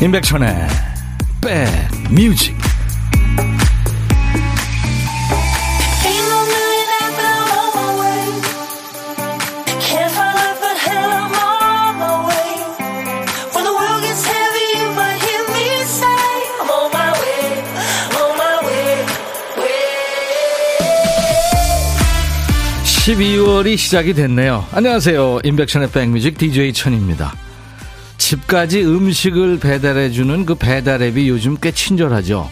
임백천의 백뮤직 (12월이) 시작이 됐네요. 안녕하세요. 임백천의 백뮤직 DJ 천입니다 집까지 음식을 배달해주는 그 배달앱이 요즘 꽤 친절하죠.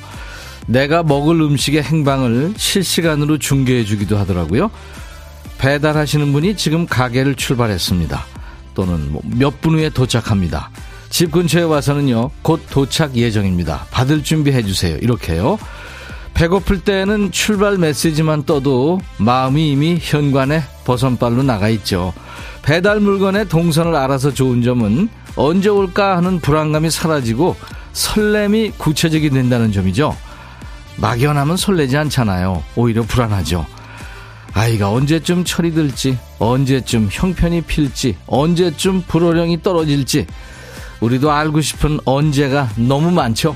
내가 먹을 음식의 행방을 실시간으로 중계해주기도 하더라고요. 배달하시는 분이 지금 가게를 출발했습니다. 또는 뭐 몇분 후에 도착합니다. 집 근처에 와서는요, 곧 도착 예정입니다. 받을 준비해 주세요. 이렇게요. 배고플 때는 출발 메시지만 떠도 마음이 이미 현관에 버선발로 나가 있죠. 배달 물건의 동선을 알아서 좋은 점은 언제 올까 하는 불안감이 사라지고 설렘이 구체적이 된다는 점이죠. 막연하면 설레지 않잖아요. 오히려 불안하죠. 아이가 언제쯤 철이 들지, 언제쯤 형편이 필지, 언제쯤 불호령이 떨어질지, 우리도 알고 싶은 언제가 너무 많죠.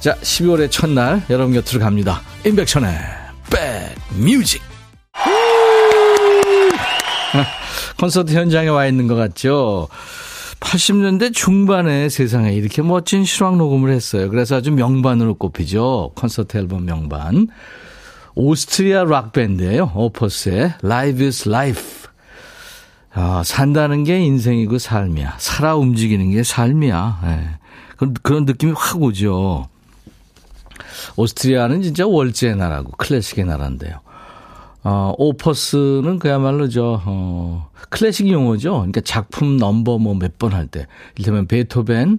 자, 12월의 첫날 여러분 곁으로 갑니다. 임백천의 백뮤직. 콘서트 현장에 와 있는 것 같죠? 80년대 중반에 세상에 이렇게 멋진 실황 녹음을 했어요. 그래서 아주 명반으로 꼽히죠. 콘서트 앨범 명반. 오스트리아 락밴드예요. 오퍼스의 Live is Life. 아, 산다는 게 인생이고 삶이야. 살아 움직이는 게 삶이야. 네. 그런, 그런 느낌이 확 오죠. 오스트리아는 진짜 왈츠의 나라고 클래식의 나라인데요. 어, opus는 그야말로 저, 어, 클래식 용어죠. 그러니까 작품 넘버 뭐 몇 번 할 때. 이를테면 베토벤,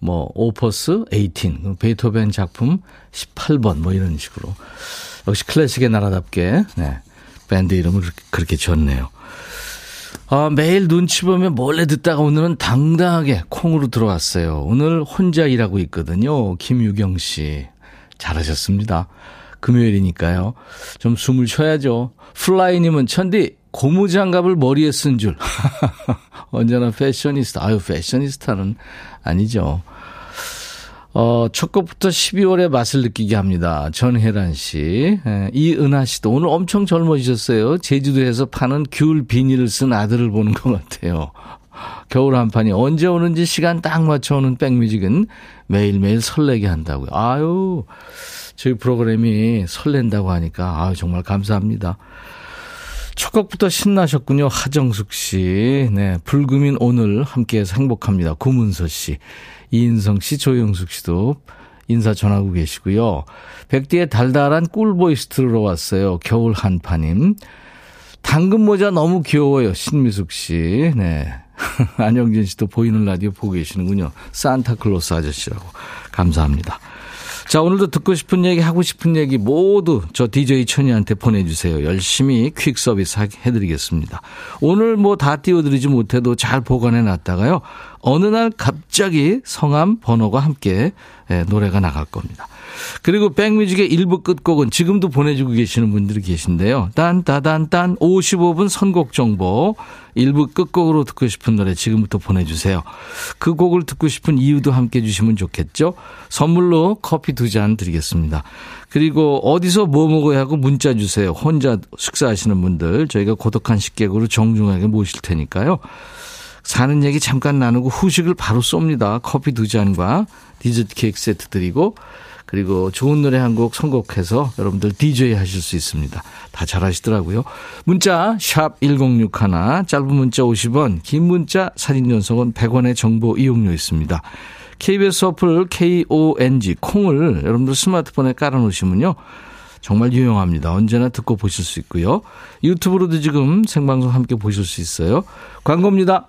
뭐, opus 18. 베토벤 작품 18번 뭐 이런 식으로. 역시 클래식의 나라답게, 네. 밴드 이름을 그렇게 줬네요. 아, 매일 눈치 보면 몰래 듣다가 오늘은 당당하게 콩으로 들어왔어요. 오늘 혼자 일하고 있거든요. 김유경 씨. 잘하셨습니다. 금요일이니까요. 좀 숨을 쉬어야죠. 플라이님은 천디 고무장갑을 머리에 쓴 줄. 언제나 패셔니스타. 아유 패셔니스타는 아니죠. 어, 첫 곡부터 12월의 맛을 느끼게 합니다. 전혜란 씨. 예, 이은하 씨도 오늘 엄청 젊어지셨어요. 제주도에서 파는 귤 비닐을 쓴 아들을 보는 것 같아요. 겨울 한판이 언제 오는지 시간 딱 맞춰 오는 백뮤직은 매일매일 설레게 한다고요. 아유. 저희 프로그램이 설렌다고 하니까 아 정말 감사합니다. 첫 곡부터 신나셨군요. 하정숙 씨. 네. 불금인 오늘 함께해서 행복합니다. 구문서 씨. 이인성 씨, 조영숙 씨도 인사 전하고 계시고요. 백디의 달달한 꿀보이스 들어 왔어요. 겨울 한파님. 당근 모자 너무 귀여워요. 신미숙 씨. 네. 안영진 씨도 보이는 라디오 보고 계시는군요. 산타클로스 아저씨라고. 감사합니다. 자, 오늘도 듣고 싶은 얘기, 하고 싶은 얘기 모두 저 DJ 천이한테 보내주세요. 열심히 퀵 서비스 해드리겠습니다. 오늘 뭐 다 띄워드리지 못해도 잘 보관해 놨다가요. 어느 날 갑자기 성함, 번호가 함께 예, 노래가 나갈 겁니다. 그리고 백뮤직의 일부 끝곡은 지금도 보내주고 계시는 분들이 계신데요. 딴따단딴 55분 선곡 정보 일부 끝곡으로 듣고 싶은 노래 지금부터 보내주세요. 그 곡을 듣고 싶은 이유도 함께 주시면 좋겠죠. 선물로 커피 두 잔 드리겠습니다. 그리고 어디서 뭐 먹어야 하고 문자 주세요. 혼자 식사하시는 분들 저희가 고독한 식객으로 정중하게 모실 테니까요. 사는 얘기 잠깐 나누고 후식을 바로 쏩니다. 커피 두 잔과 디저트 케이크 세트 드리고 그리고 좋은 노래 한 곡 선곡해서 여러분들 DJ 하실 수 있습니다. 다 잘하시더라고요. 문자 샵 1061, 짧은 문자 50원, 긴 문자 사진 연속은 100원의 정보 이용료 있습니다. KBS 어플 KONG 콩을 여러분들 스마트폰에 깔아놓으시면요. 정말 유용합니다. 언제나 듣고 보실 수 있고요. 유튜브로도 지금 생방송 함께 보실 수 있어요. 광고입니다.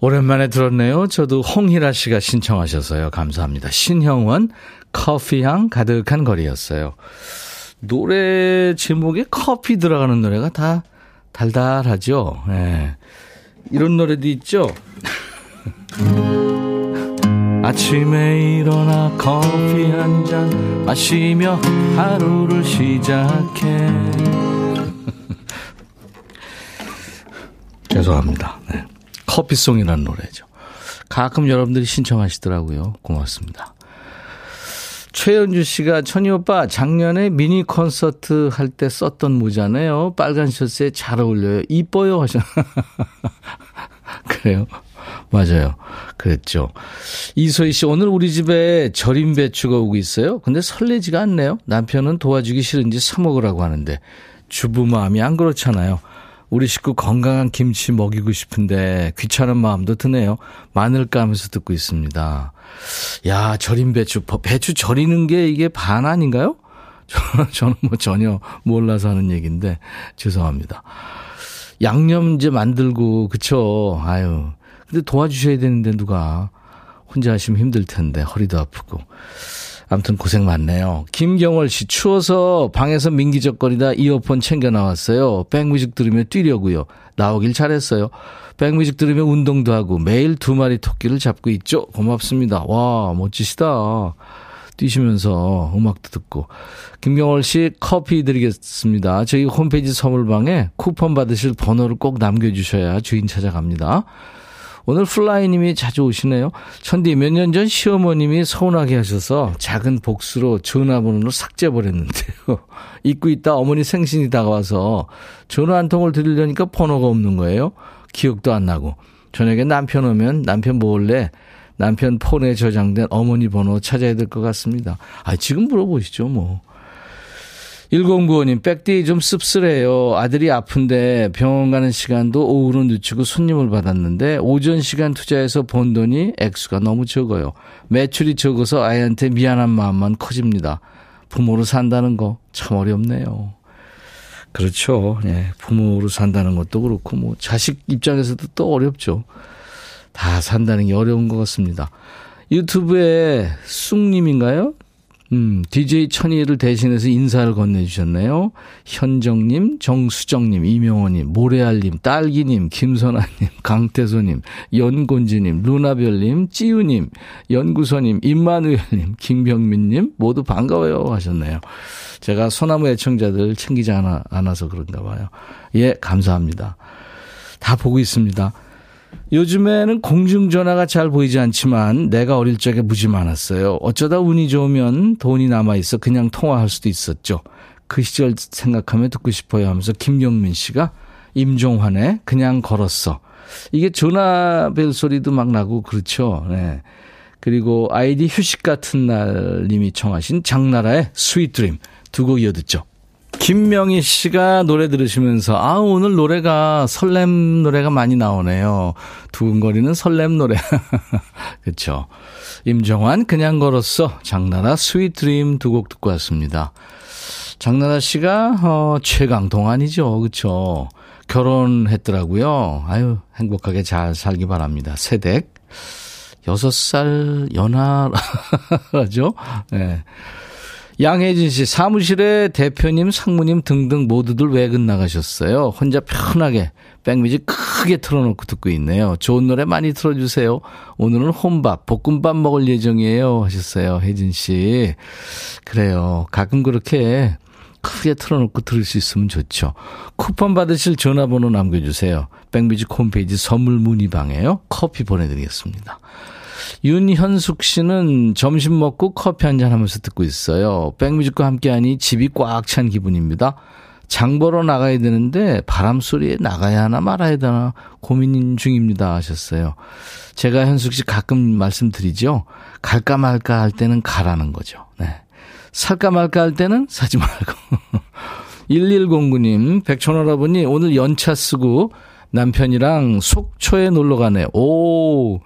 오랜만에 들었네요. 저도 홍희라 씨가 신청하셔서요. 감사합니다. 신형원, 커피향 가득한 거리였어요. 노래 제목에 커피 들어가는 노래가 다 달달하죠. 네. 이런 노래도 있죠. 아침에 일어나 커피 한 잔 마시며 하루를 시작해. 죄송합니다. 네. 커피송이라는 노래죠. 가끔 여러분들이 신청하시더라고요. 고맙습니다. 최현주 씨가 천희 오빠 작년에 미니 콘서트 할 때 썼던 모자네요. 빨간 셔츠에 잘 어울려요. 이뻐요 하셔. 그래요. 맞아요. 그랬죠. 이소희 씨, 오늘 우리 집에 절임 배추가 오고 있어요. 근데 설레지가 않네요. 남편은 도와주기 싫은지 사 먹으라고 하는데 주부 마음이 안 그렇잖아요. 우리 식구 건강한 김치 먹이고 싶은데 귀찮은 마음도 드네요. 마늘 까면서 듣고 있습니다. 야, 절임 배추. 배추 절이는 게 이게 반 아닌가요? 저는 뭐 전혀 몰라서 하는 얘기인데 죄송합니다. 양념 이제 만들고 그쵸? 아유. 근데 도와주셔야 되는데 누가 혼자 하시면 힘들 텐데 허리도 아프고. 아무튼 고생 많네요. 김경월 씨, 추워서 방에서 민기적거리다 이어폰 챙겨 나왔어요. 백뮤직 들으며 뛰려고요. 나오길 잘했어요. 백뮤직 들으며 운동도 하고 매일 두 마리 토끼를 잡고 있죠. 고맙습니다. 와, 멋지시다. 뛰시면서 음악도 듣고. 김경월 씨 커피 드리겠습니다. 저희 홈페이지 선물방에 쿠폰 받으실 번호를 꼭 남겨주셔야 주인 찾아갑니다. 오늘 플라이님이 자주 오시네요. 천디 몇 년 전 시어머님이 서운하게 하셔서 작은 복수로 전화번호를 삭제버렸는데요. 잊고 있다 어머니 생신이 다가와서 전화 한 통을 드리려니까 번호가 없는 거예요. 기억도 안 나고. 저녁에 남편 오면 남편 몰래 남편 폰에 저장된 어머니 번호 찾아야 될 것 같습니다. 아, 지금 물어보시죠, 뭐. 1095님, 백디 좀 씁쓸해요. 아들이 아픈데 병원 가는 시간도 오후로 늦추고 손님을 받았는데 오전 시간 투자해서 번 돈이 액수가 너무 적어요. 매출이 적어서 아이한테 미안한 마음만 커집니다. 부모로 산다는 거 참 어렵네요. 그렇죠. 예. 부모로 산다는 것도 그렇고 뭐 자식 입장에서도 또 어렵죠. 다 산다는 게 어려운 것 같습니다. 유튜브에 쑥님인가요? 음, DJ 천희를 대신해서 인사를 건네주셨네요. 현정님, 정수정님, 이명호님, 모래알님, 딸기님, 김선아님, 강태소님, 연곤지님, 루나별님, 찌우님, 연구소님, 임마누엘님, 김병민님, 모두 반가워요 하셨네요. 제가 소나무 애청자들 챙기지 않아, 않아서 그런가 봐요. 예, 감사합니다. 다 보고 있습니다. 요즘에는 공중전화가 잘 보이지 않지만 내가 어릴 적에 무지 많았어요. 어쩌다 운이 좋으면 돈이 남아있어 그냥 통화할 수도 있었죠. 그 시절 생각하며 듣고 싶어요 하면서 김경민 씨가 임종환의 그냥 걸었어. 이게 전화벨 소리도 막 나고 그렇죠. 네. 그리고 아이디 휴식 같은 날 님이 청하신 장나라의 Sweet Dream 두 곡 이어 듣죠. 김명희 씨가 노래 들으시면서 아 오늘 노래가 설렘 노래가 많이 나오네요. 두근거리는 설렘 노래. 그렇죠. 임정환 그냥 걸었어. 장나라 Sweet Dream 두 곡 듣고 왔습니다. 장나라 씨가 어 최강 동안이죠. 그렇죠. 결혼했더라고요. 아유 행복하게 잘 살기 바랍니다. 세댁 6살 연하라죠. 네. 양혜진 씨, 사무실에 대표님, 상무님 등등 모두들 외근 나가셨어요. 혼자 편하게 백미지 크게 틀어놓고 듣고 있네요. 좋은 노래 많이 틀어주세요. 오늘은 혼밥, 볶음밥 먹을 예정이에요. 하셨어요. 혜진 씨. 그래요. 가끔 그렇게 크게 틀어놓고 들을 수 있으면 좋죠. 쿠폰 받으실 전화번호 남겨주세요. 백미지 홈페이지 선물 문의방에요. 커피 보내드리겠습니다. 윤현숙 씨는 점심 먹고 커피 한잔 하면서 듣고 있어요. 백뮤직과 함께하니 집이 꽉 찬 기분입니다. 장 보러 나가야 되는데 바람 소리에 나가야 하나 말아야 되나 고민 중입니다 하셨어요. 제가 현숙 씨 가끔 말씀드리죠. 갈까 말까 할 때는 가라는 거죠. 네. 살까 말까 할 때는 사지 말고. 1109님, 백천할아버니 오늘 연차 쓰고 남편이랑 속초에 놀러 가네. 오,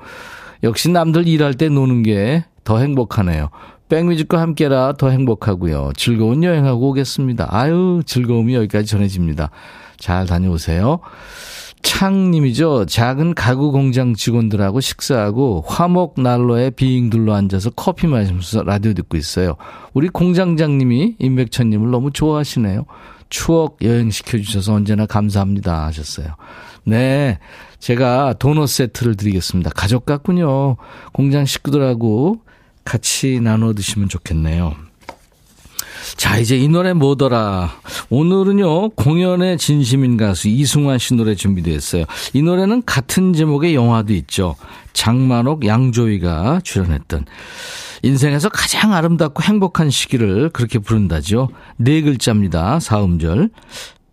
역시 남들 일할 때 노는 게 더 행복하네요. 백뮤직과 함께라 더 행복하고요. 즐거운 여행하고 오겠습니다. 아유, 즐거움이 여기까지 전해집니다. 잘 다녀오세요. 창님이죠. 작은 가구 공장 직원들하고 식사하고 화목 난로에 비잉 둘러 앉아서 커피 마시면서 라디오 듣고 있어요. 우리 공장장님이 임백천님을 너무 좋아하시네요. 추억 여행시켜 주셔서 언제나 감사합니다 하셨어요. 네. 제가 도넛 세트를 드리겠습니다. 가족 같군요. 공장 식구들하고 같이 나눠 드시면 좋겠네요. 자, 이제 이 노래 뭐더라. 오늘은요, 공연의 진심인 가수 이승환 씨 노래 준비되어 있어요. 이 노래는 같은 제목의 영화도 있죠. 장만옥, 양조위가 출연했던. 인생에서 가장 아름답고 행복한 시기를 그렇게 부른다죠. 네 글자입니다. 사음절.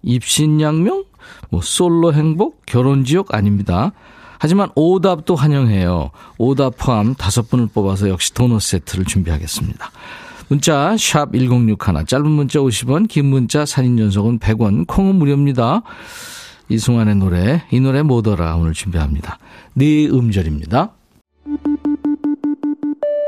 입신양명? 뭐, 솔로 행복? 결혼 지옥? 아닙니다. 하지만 오답도 환영해요. 오답 포함 다섯 분을 뽑아서 역시 도넛 세트를 준비하겠습니다. 문자 1061, 짧은 문자 50원, 긴 문자 사진 연속은 100원, 콩은 무료입니다. 이승환의 노래, 이 노래 뭐더라 오늘 준비합니다. 네 음절입니다.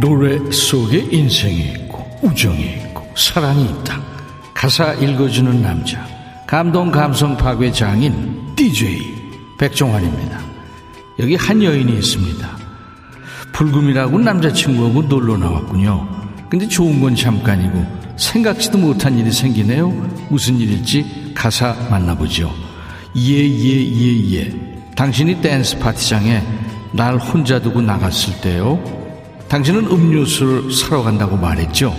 노래 속에 인생이 있고 우정이 있고 사랑이 있다. 가사 읽어주는 남자. 감동 감성 파괴 장인 DJ 백종환입니다. 여기 한 여인이 있습니다. 불금이라고 남자친구하고 놀러 나왔군요. 근데 좋은 건 잠깐이고 생각지도 못한 일이 생기네요. 무슨 일일지 가사 만나보죠. 예예예 예, 예. 당신이 댄스 파티장에 날 혼자 두고 나갔을 때요. 당신은 음료수를 사러 간다고 말했죠.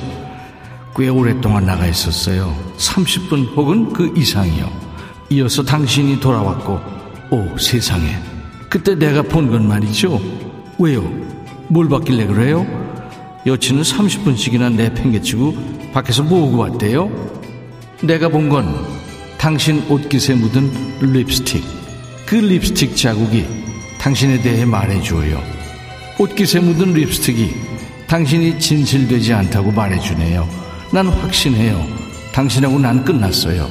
꽤 오랫동안 나가 있었어요. 30분 혹은 그 이상이요. 이어서 당신이 돌아왔고, 오, 세상에. 그때 내가 본 건 말이죠. 왜요? 뭘 받길래 그래요? 여친은 30분씩이나 내팽개치고 밖에서 모으고 왔대요. 내가 본 건 당신 옷깃에 묻은 립스틱. 그 립스틱 자국이 당신에 대해 말해줘요. 옷깃에 묻은 립스틱이 당신이 진실되지 않다고 말해주네요. 난 확신해요. 당신하고 난 끝났어요.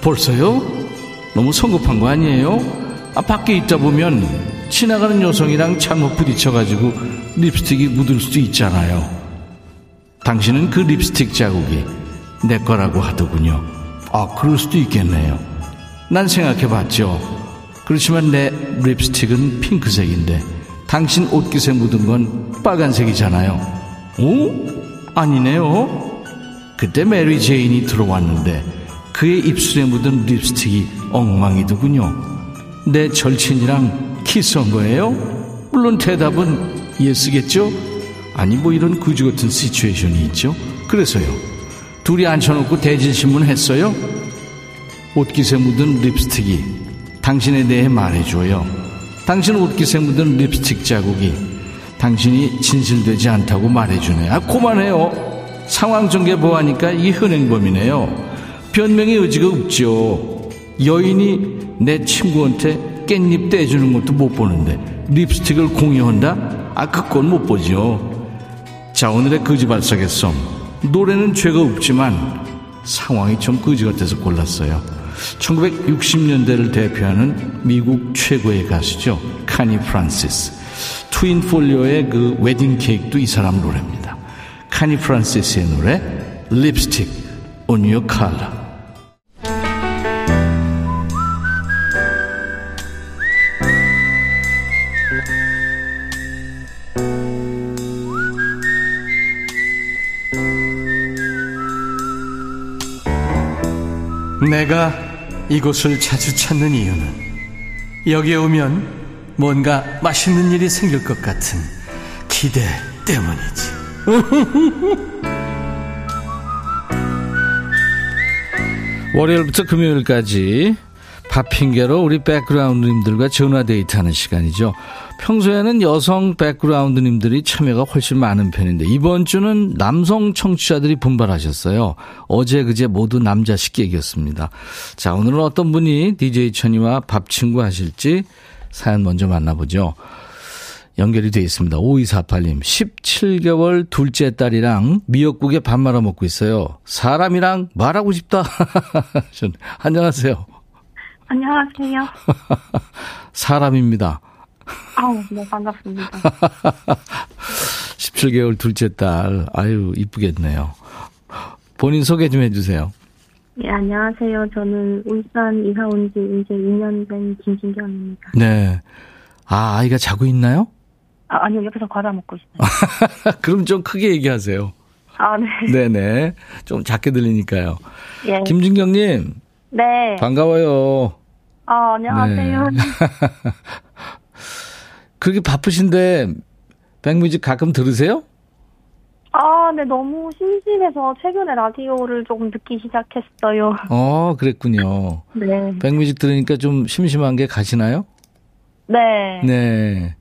벌써요? 너무 성급한 거 아니에요? 아, 밖에 있다 보면 지나가는 여성이랑 잘못 부딪혀가지고 립스틱이 묻을 수도 있잖아요. 당신은 그 립스틱 자국이 내 거라고 하더군요. 아, 그럴 수도 있겠네요. 난 생각해 봤죠. 그렇지만 내 립스틱은 핑크색인데 당신 옷깃에 묻은 건 빨간색이잖아요. 오? 아니네요. 그때 메리 제인이 들어왔는데 그의 입술에 묻은 립스틱이 엉망이더군요. 내 절친이랑 키스한 거예요? 물론 대답은 yes겠죠? 아니 뭐 이런 구주 같은 시츄에이션이 있죠. 그래서요. 둘이 앉혀놓고 대진신문 했어요? 옷깃에 묻은 립스틱이 당신에 대해 말해줘요. 당신 옷깃에 묻은 립스틱 자국이 당신이 진실되지 않다고 말해주네. 아, 그만해요. 상황 전개 보하니까 이 현행범이네요. 변명의 의지가 없죠. 여인이 내 친구한테 깻잎 떼주는 것도 못 보는데 립스틱을 공유한다? 아 그건 못 보죠. 자 오늘의 거지 발싸개 song 노래는 죄가 없지만 상황이 좀 거지 같아서 골랐어요. 1960년대를 대표하는 미국 최고의 가수죠. 카니 프란시스. 트윈 폴리오의 그 웨딩 케이크도 이 사람 노래입니다. 카니 프란시스의 노래 Lipstick on Your Collar 내가 이곳을 자주 찾는 이유는 여기에 오면 뭔가 맛있는 일이 생길 것 같은 기대 때문이지. 월요일부터 금요일까지 밥 핑계로 우리 백그라운드님들과 전화 데이트 하는 시간이죠. 평소에는 여성 백그라운드님들이 참여가 훨씬 많은 편인데 이번 주는 남성 청취자들이 분발하셨어요. 어제 그제 모두 남자 식객이었습니다. 자 오늘은 어떤 분이 DJ 천이와 밥 친구 하실지 사연 먼저 만나보죠. 연결이 되어 있습니다. 5248님. 17개월 둘째 딸이랑 미역국에 밥 말아 먹고 있어요. 사람이랑 말하고 싶다. 안녕하세요. 안녕하세요. 사람입니다. 아우, 네, 반갑습니다. 17개월 둘째 딸. 아유, 이쁘겠네요. 본인 소개 좀 해주세요. 예, 안녕하세요. 저는 울산 이사 온 지 이제 2년 된 김진경입니다. 네. 아, 아이가 자고 있나요? 아, 아니요, 옆에서 과자 먹고 있어요. 그럼 좀 크게 얘기하세요. 아, 네. 네네. 좀 작게 들리니까요. 예. 김진경님. 네. 반가워요. 아, 안녕하세요. 네. 그렇게 바쁘신데 백뮤직 가끔 들으세요? 아, 네, 너무 심심해서 최근에 라디오를 조금 듣기 시작했어요. 어, 그랬군요. 네. 백뮤직 들으니까 좀 심심한 게 가시나요? 네. 네.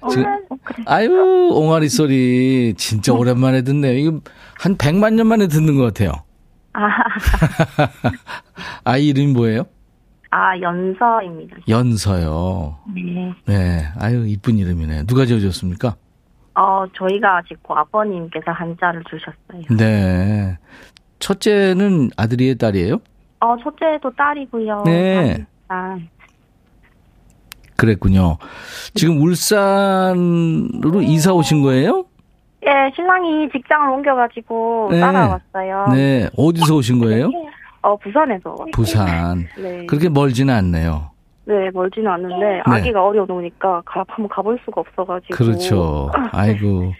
어, 지금- 어. 아유, 옹알이 소리 진짜 오랜만에 듣네요. 이거 한 100만 년 만에 듣는 것 같아요. 아, 아이 이름이 뭐예요? 아, 연서입니다. 연서요. 네. 네. 아유, 이쁜 이름이네. 누가 지어줬습니까? 어, 저희가 짓고 아버님께서 한자를 주셨어요. 네. 첫째는 아들이에요, 딸이에요? 어, 첫째도 딸이고요. 네. 아, 그랬군요. 지금 울산으로 이사 오신 거예요? 예, 신랑이 직장을 옮겨가지고 네. 따라왔어요. 네. 어디서 오신 거예요? 어, 부산에서. 부산. 네. 그렇게 멀지는 않네요. 네, 멀지는 않는데, 아기가 어려놓으니까 가, 한번 가볼 수가 없어가지고. 그렇죠. 아이고.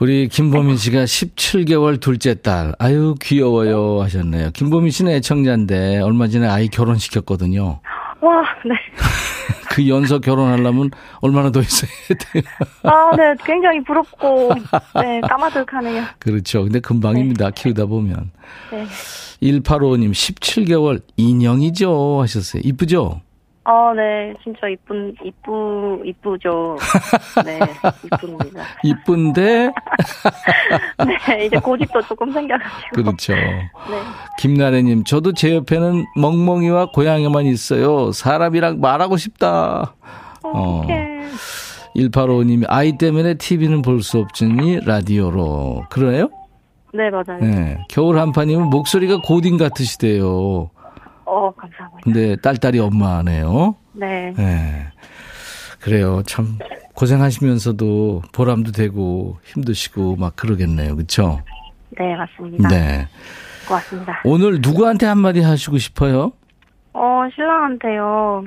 우리 김보민 씨가 17개월 둘째 딸. 아유, 귀여워요. 하셨네요. 김보민 씨는 애청자인데, 얼마 전에 아이 결혼시켰거든요. 와, 네. 그 연서 결혼하려면 얼마나 더 있어야 돼요. 아, 네, 굉장히 부럽고, 네, 까마득하네요. 그렇죠. 근데 금방입니다. 키우다 보면. 네. 1855님, 17개월 인형이죠. 하셨어요. 이쁘죠? 어, 네, 진짜 이쁜, 이쁘, 이쁘죠. 네, 이쁩니다. 이쁜데, 네, 이제 고집도 조금 생겨가지고. 그렇죠. 네. 김나래님, 저도 제 옆에는 멍멍이와 고양이만 있어요. 사람이랑 말하고 싶다. 어. 어떡해. 1855님이 아이 때문에 TV는 볼 수 없으니 라디오로. 그래요? 네, 맞아요. 네. 겨울 한파님은 목소리가 고딩 같으시대요. 어, 감사합니다. 근데 딸딸이 엄마네요. 네. 네. 그래요. 참 고생하시면서도 보람도 되고 힘드시고 막 그러겠네요. 그렇죠? 네, 맞습니다. 네. 고맙습니다. 오늘 누구한테 한마디 하시고 싶어요? 어, 신랑한테요.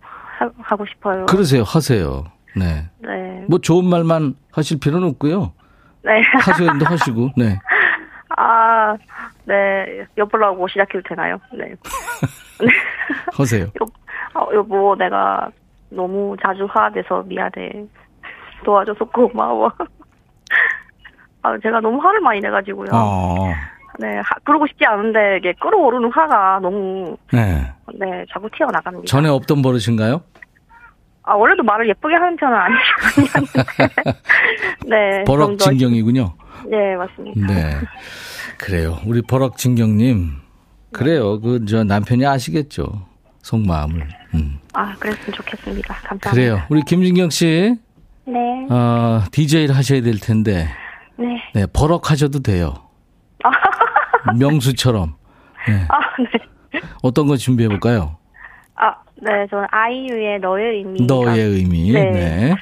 하, 하고 싶어요. 그러세요. 하세요. 네. 네. 뭐 좋은 말만 하실 필요는 없고요. 네. 하소연도 하시고. 네. 아, 네. 여보라고 시작해도 되나요? 네. 하세요. 여, 어, 여보, 내가 너무 자주 화돼서 미안해. 도와줘서 고마워. 아, 제가 너무 화를 많이 내가지고요. 어. 네, 하, 그러고 싶지 않은데, 이게 끌어오르는 화가 너무, 네. 네, 자꾸 튀어나갑니다. 전에 없던 버릇인가요? 아, 원래도 말을 예쁘게 하는 편은 아니었는데. 네. 버럭 더- 진경이군요. 네, 맞습니다. 네. 그래요. 우리 버럭 진경님. 그래요. 그, 저 남편이 아시겠죠. 속마음을. 음. 아, 그랬으면 좋겠습니다. 감사합니다. 그래요. 우리 김진경 씨, 네. 어, DJ를 하셔야 될 텐데, 네. 네, 버럭 하셔도 돼요. 명수처럼. 네. 아, 네. 어떤 거 준비해 볼까요? 아, 네. 저는 아이유의 너의 의미. 너의 의미. 네. 네.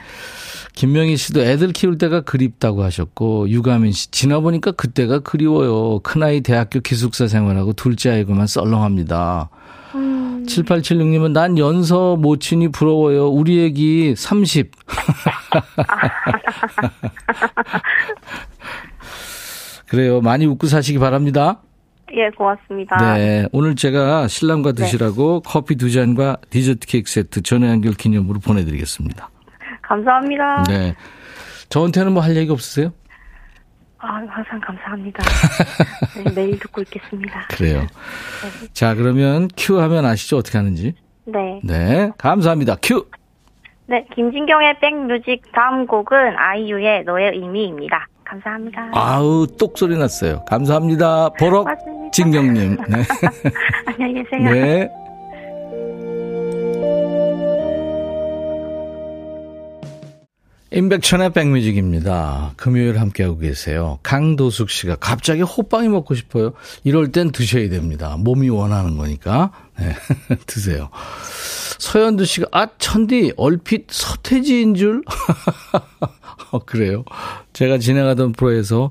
김명희 씨도 애들 키울 때가 그립다고 하셨고, 유가민 씨, 지나 보니까 그때가 그리워요. 큰아이 대학교 기숙사 생활하고 둘째 아이고만 썰렁합니다. 음, 7876님은 난 연서 모친이 부러워요. 우리 애기 30. 그래요. 많이 웃고 사시기 바랍니다. 예, 고맙습니다. 네, 오늘 제가 신랑과 드시라고 네. 커피 두 잔과 디저트 케이크 세트 전화 연결 기념으로 보내드리겠습니다. 감사합니다. 네. 저한테는 뭐 할 얘기 없으세요? 아, 항상 감사합니다. 네, 매일 듣고 있겠습니다. 그래요. 네. 자, 그러면 큐 하면 아시죠? 어떻게 하는지? 네. 네, 감사합니다. 큐! 네, 김진경의 백뮤직 다음 곡은 아이유의 너의 의미입니다. 감사합니다. 아우, 똑소리 났어요. 감사합니다. 보록 진경님. 네. 안녕히 계세요. 네. 임백천의 백뮤직입니다. 금요일 함께하고 계세요. 강도숙 씨가 갑자기 호빵이 먹고 싶어요. 이럴 땐 드셔야 됩니다. 몸이 원하는 거니까. 네, 드세요. 서현두 씨가, 아, 천디, 얼핏 서태지인 줄? 어, 그래요. 제가 진행하던 프로에서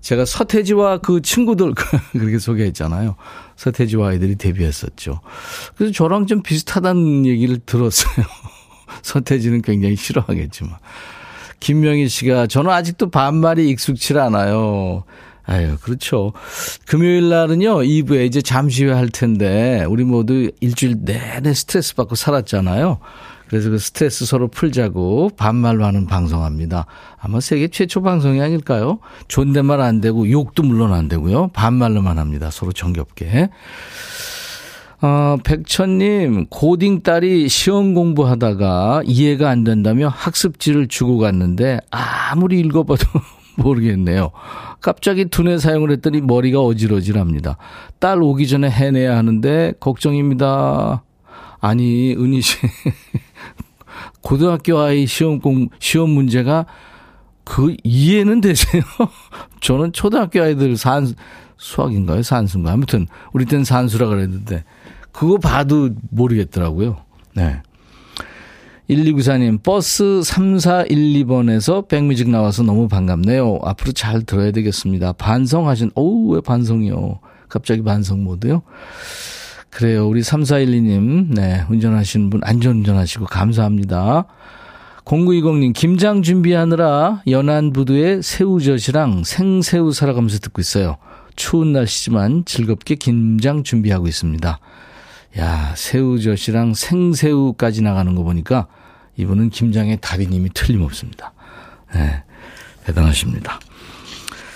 제가 서태지와 그 친구들, 그렇게 소개했잖아요. 서태지와 아이들이 데뷔했었죠. 그래서 저랑 좀 비슷하다는 얘기를 들었어요. 서태지는 굉장히 싫어하겠지만. 김명희 씨가 저는 아직도 반말이 익숙치 않아요. 아유, 그렇죠. 금요일 날은요, 2부에 이제 잠시 후에 할 텐데, 우리 모두 일주일 내내 스트레스 받고 살았잖아요. 그래서 그 스트레스 서로 풀자고 반말로 하는 방송합니다. 아마 세계 최초 방송이 아닐까요? 존댓말 안 되고, 욕도 물론 안 되고요. 반말로만 합니다. 서로 정겹게. 어, 백천님, 고딩 딸이 시험 공부하다가 이해가 안 된다며 학습지를 주고 갔는데 아무리 읽어봐도 모르겠네요. 갑자기 두뇌 사용을 했더니 머리가 어질어질합니다. 딸 오기 전에 해내야 하는데 걱정입니다. 아니, 은희 씨. 고등학교 아이 시험 공, 시험 문제가 그 이해는 되세요? 저는 초등학교 아이들 산, 수학인가요? 산수인가요? 아무튼, 우리 때는 산수라 그랬는데, 그거 봐도 모르겠더라고요. 네. 1294님, 버스 3412번에서 백뮤직 나와서 너무 반갑네요. 앞으로 잘 들어야 되겠습니다. 반성하신, 어우, 왜 반성이요? 갑자기 반성 모드요? 그래요. 우리 3412님, 네, 운전하시는 분 안전운전 하시고 감사합니다. 0920님, 김장 준비하느라 연안부두에 새우젓이랑 생새우 살아가면서 듣고 있어요. 추운 날씨지만 즐겁게 김장 준비하고 있습니다. 야, 새우젓이랑 생새우까지 나가는 거 보니까 이분은 김장의 달인님이 틀림없습니다. 네, 대단하십니다.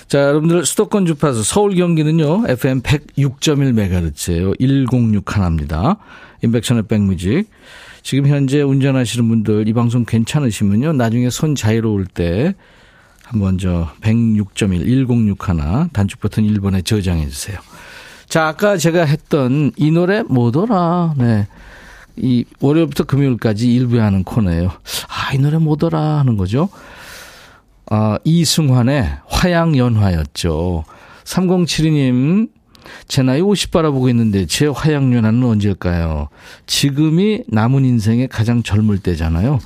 자, 여러분들 수도권 주파수 서울 경기는요. FM 106.1MHz예요. 106 하나입니다. 인백션의 백뮤직. 지금 현재 운전하시는 분들 이 방송 괜찮으시면요. 나중에 손 자유로울 때 한번 저 106.1 106 하나 단축 버튼 1번에 저장해 주세요. 자, 아까 제가 했던 이 노래 뭐더라? 네. 이 월요일부터 금요일까지 일부에 하는 코너예요. 아, 이 노래 뭐더라 하는 거죠. 아, 이승환의 화양연화였죠. 3072님, 제 나이 50 바라보고 있는데 제 화양연화는 언제일까요? 지금이 남은 인생의 가장 젊을 때잖아요.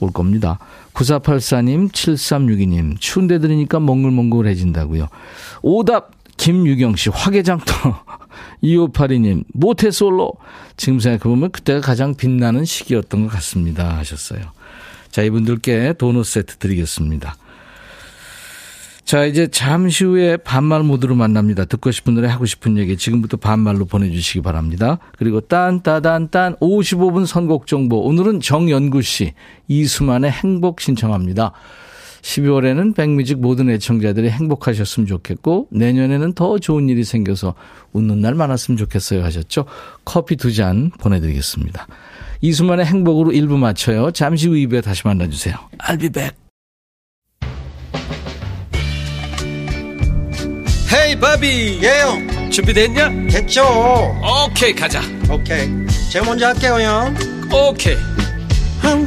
올 겁니다. 9484님, 7362님, 추운데 들으니까 몽글몽글해진다고요. 오답 김유경 씨, 화개장터. 2582님, 모태솔로. 지금 생각해보면 그때가 가장 빛나는 시기였던 것 같습니다. 하셨어요. 자, 이분들께 도넛 세트 드리겠습니다. 자, 이제 잠시 후에 반말 모드로 만납니다. 듣고 싶은 노래 하고 싶은 얘기 지금부터 반말로 보내주시기 바랍니다. 그리고 딴, 따단, 딴 55분 선곡 정보. 오늘은 정연구 씨, 이수만의 행복 신청합니다. 12월에는 백뮤직 모든 애청자들이 행복하셨으면 좋겠고 내년에는 더 좋은 일이 생겨서 웃는 날 많았으면 좋겠어요 하셨죠. 커피 두 잔 보내드리겠습니다. 이수만의 행복으로 1부 마쳐요. 잠시 후 2부에 다시 만나주세요. I'll be back. 헤이 바비 예영 준비됐냐? 됐죠 오케이 가자 오케이 제가 먼저 할게요 형 오케이 I'm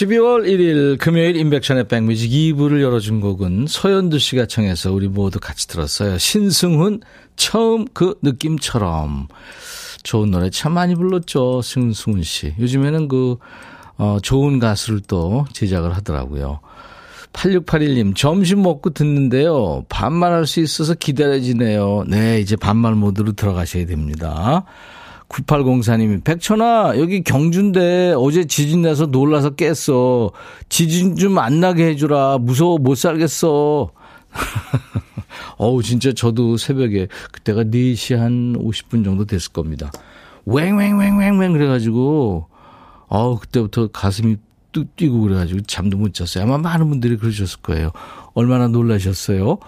12월 1일 금요일 인백션의 백뮤직 2부를 열어준 곡은 서현두 씨가 청해서 우리 모두 같이 들었어요. 신승훈 처음 그 느낌처럼 좋은 노래 참 많이 불렀죠. 신승훈 씨. 요즘에는 그 어, 좋은 가수를 또 제작을 하더라고요. 8681님, 점심 먹고 듣는데요. 반말할 수 있어서 기다려지네요. 네, 이제 반말 모드로 들어가셔야 됩니다. 9804님이 백천아 여기 경주인데 어제 지진 나서 놀라서 깼어. 지진 좀 안 나게 해주라. 무서워 못 살겠어. 어우 진짜 저도 새벽에 그때가 4시 한 50분 정도 됐을 겁니다. 왱왱왱왱왱 그래가지고 어우 그때부터 가슴이 뚝 뛰고 그래가지고 잠도 못 잤어요. 아마 많은 분들이 그러셨을 거예요. 얼마나 놀라셨어요?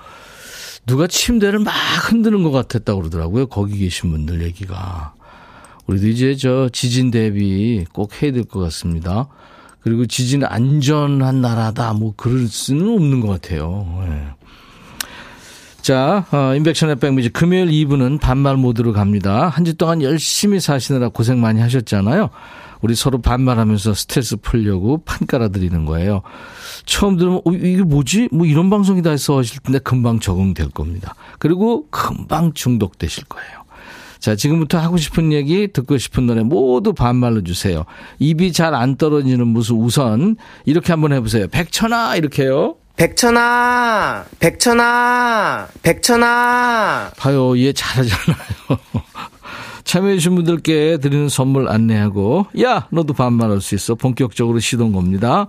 누가 침대를 막 흔드는 것 같았다고 그러더라고요. 거기 계신 분들 얘기가. 우리도 이제 저 지진 대비 꼭 해야 될 것 같습니다. 그리고 지진 안전한 나라다 뭐 그럴 수는 없는 것 같아요. 네. 자, 어, 인백션의 백뮤직 금요일 2부는 반말 모드로 갑니다. 한 주 동안 열심히 사시느라 고생 많이 하셨잖아요. 우리 서로 반말하면서 스트레스 풀려고 판 깔아드리는 거예요. 처음 들으면 어, 이게 뭐지? 뭐 이런 방송이다 해서 하실 텐데 금방 적응될 겁니다. 그리고 금방 중독되실 거예요. 자, 지금부터 하고 싶은 얘기, 듣고 싶은 노래 모두 반말로 주세요. 입이 잘 안 떨어지는 무슨 우선 이렇게 한번 해보세요. 백천아 이렇게요. 백천아, 백천아, 백천아. 봐요, 얘 잘하잖아요. 참여해주신 분들께 드리는 선물 안내하고, 야, 너도 반말할 수 있어. 본격적으로 시동 겁니다.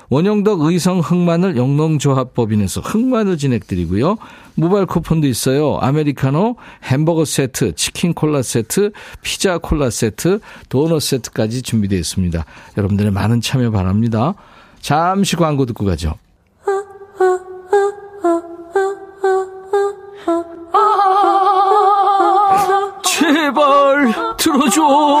원형덕 의성 흑마늘 영농조합법인에서 흑마늘 진행드리고요. 모바일 쿠폰도 있어요. 아메리카노, 햄버거 세트, 치킨 콜라 세트, 피자 콜라 세트, 도넛 세트까지 준비되어 있습니다. 여러분들의 많은 참여 바랍니다. 잠시 광고 듣고 가죠. 제발 들어줘.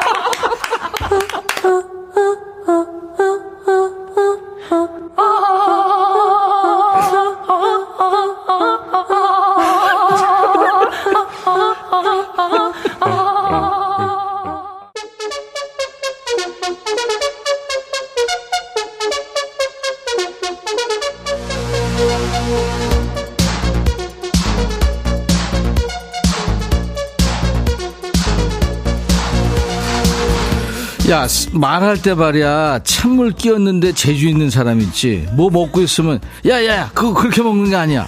말할 때 말이야. 찬물 끼었는데 재주 있는 사람 있지. 뭐 먹고 있으면, 야, 야, 야, 그거 그렇게 먹는 게 아니야.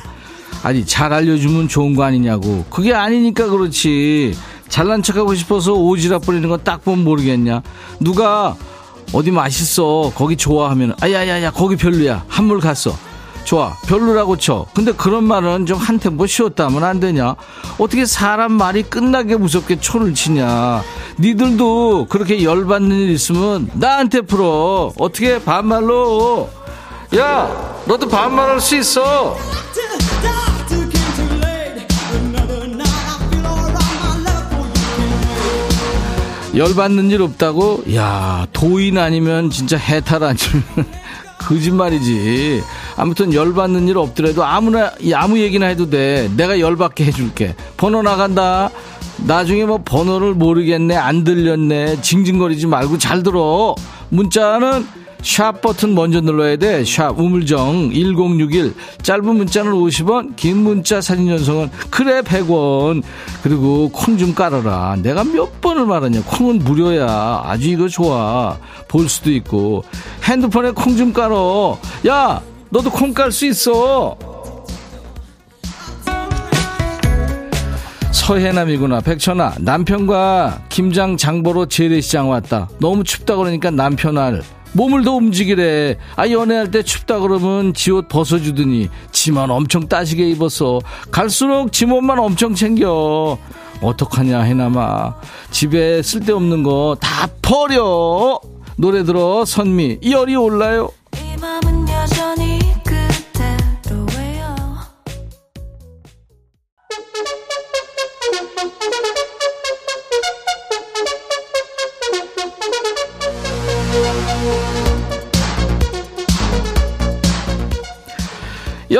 아니, 잘 알려주면 좋은 거 아니냐고. 그게 아니니까 그렇지. 잘난 척하고 싶어서 오지랖 부리는 건딱 보면 모르겠냐. 누가 어디 맛있어. 거기 좋아하면, 아, 야, 야, 야, 거기 별로야. 한물 갔어. 좋아 별로라고 쳐. 근데 그런 말은 좀 한 템포 쉬었다 하면 안 되냐? 어떻게 사람 말이 끝나게 무섭게 초를 치냐? 니들도 그렇게 열받는 일 있으면 나한테 풀어. 어떻게 반말로? 야 너도 반말할 수 있어. 열받는 일 없다고? 야, 도인 아니면 진짜 해탈 아니면 거짓말이지. 아무튼 열받는 일 없더라도 아무나, 아무 얘기나 해도 돼. 내가 열받게 해줄게. 번호 나간다. 나중에 뭐 번호를 모르겠네, 안 들렸네, 징징거리지 말고 잘 들어. 문자는 샵 버튼 먼저 눌러야 돼. 샵 우물정 1061. 짧은 문자는 50원, 긴 문자 사진 전송은 그래 100원. 그리고 콩 좀 깔아라. 내가 몇 번을 말하냐. 콩은 무료야. 아주 이거 좋아. 볼 수도 있고. 핸드폰에 콩 좀 깔어. 야, 너도 콩 깔 수 있어. 서해남이구나. 백천아, 남편과 김장 장보러 재래시장 왔다. 너무 춥다 그러니까 남편 알. 몸을 더 움직이래. 아, 연애할 때 춥다 그러면 지 옷 벗어주더니 지만 엄청 따시게 입었어. 갈수록 지 몸만 엄청 챙겨. 어떡하냐, 해남아. 집에 쓸데없는 거 다 버려. 노래 들어, 선미. 열이 올라요.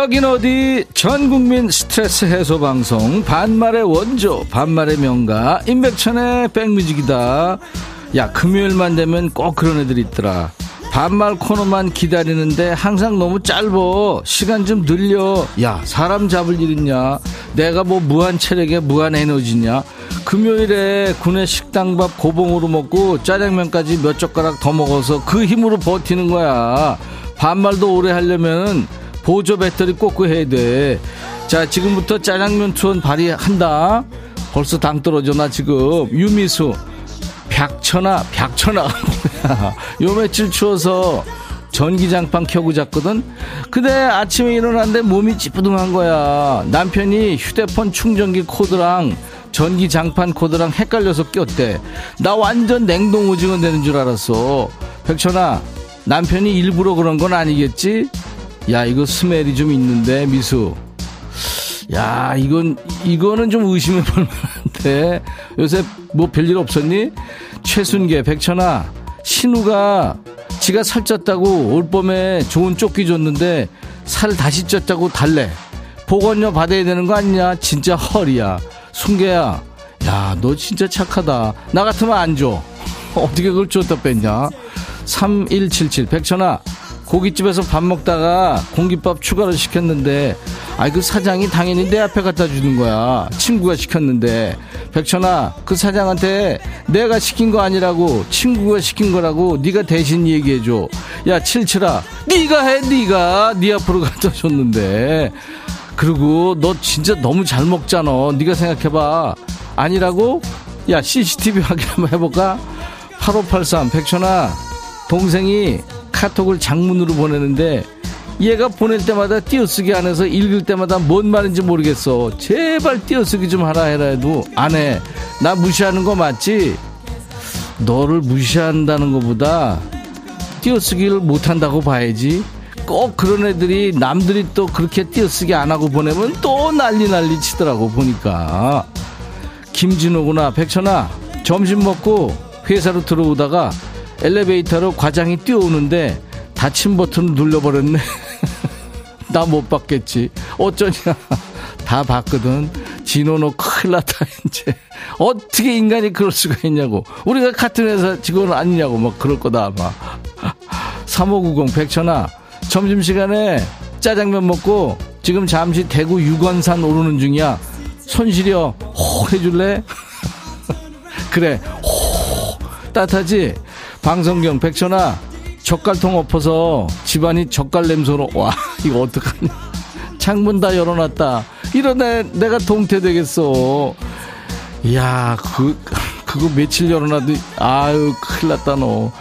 여긴 어디 전국민 스트레스 해소 방송 반말의 원조 반말의 명가 임백천의 백뮤직이다. 야 금요일만 되면 꼭 그런 애들 있더라. 반말 코너만 기다리는데 항상 너무 짧어. 시간 좀 늘려. 야 사람 잡을 일 있냐? 내가 뭐 무한 체력에 무한 에너지냐? 금요일에 군내 식당밥 고봉으로 먹고 짜장면까지 몇 젓가락 더 먹어서 그 힘으로 버티는 거야. 반말도 오래 하려면 보조 배터리 꽂고 해야 돼. 자, 지금부터 짜장면 투혼 발휘한다. 벌써 당 떨어져, 나 지금. 유미수. 백천아, 백천아. 요 며칠 추워서 전기장판 켜고 잤거든? 근데 아침에 일어났는데 몸이 찌뿌둥한 거야. 남편이 휴대폰 충전기 코드랑 전기장판 코드랑 헷갈려서 꼈대. 나 완전 냉동 오징어 되는 줄 알았어. 백천아, 남편이 일부러 그런 건 아니겠지? 야, 이거 스멜이 좀 있는데, 미수. 야, 이건, 이거는 좀 의심해 볼 만한데. 요새 뭐 별일 없었니? 최순계, 백천아, 신우가 지가 살쪘다고 올 봄에 좋은 조끼 줬는데 살 다시 쪘다고 달래. 보건료 받아야 되는 거 아니냐? 진짜 헐이야. 순계야, 야, 너 진짜 착하다. 나 같으면 안 줘. 어떻게 그걸 줬다 뺐냐? 3177, 백천아, 고깃집에서 밥 먹다가 공깃밥 추가로 시켰는데 아이 그 사장이 당연히 내 앞에 갖다 주는 거야. 친구가 시켰는데. 백천아 그 사장한테 내가 시킨 거 아니라고 친구가 시킨 거라고 네가 대신 얘기해줘. 야 칠칠아 네가 해 네가. 네 앞으로 갖다 줬는데. 그리고 너 진짜 너무 잘 먹잖아. 네가 생각해봐. 아니라고? 야 CCTV 확인 한번 해볼까? 8583 백천아 동생이 카톡을 장문으로 보내는데 얘가 보낼 때마다 띄어쓰기 안 해서 읽을 때마다 뭔 말인지 모르겠어. 제발 띄어쓰기 좀 하라 해라 해도 안 해. 나 무시하는 거 맞지? 너를 무시한다는 것보다 띄어쓰기를 못한다고 봐야지. 꼭 그런 애들이 남들이 또 그렇게 띄어쓰기 안 하고 보내면 또 난리 난리 치더라고 보니까. 김진호구나. 백천아, 점심 먹고 회사로 들어오다가 엘리베이터로 과장이 뛰어오는데 닫힌 버튼을 눌러버렸네. 나 못 봤겠지. 어쩌냐. 다 봤거든. 진호 너 큰일 났다, 이제. 어떻게 인간이 그럴 수가 있냐고. 우리가 같은 회사 직원 아니냐고, 막 그럴 거다, 아마. 3590 백천아, 점심시간에 짜장면 먹고 지금 잠시 대구 유건산 오르는 중이야. 손 시려, 호 해줄래? 그래, 호. 따뜻하지? 방성경 백천아 젓갈통 엎어서 집안이 젓갈 냄새로 와 이거 어떡하냐. 창문 다 열어놨다. 이러네 내가 동태 되겠어. 이야 그 그거 며칠 열어놔도 아유 큰일 났다 너.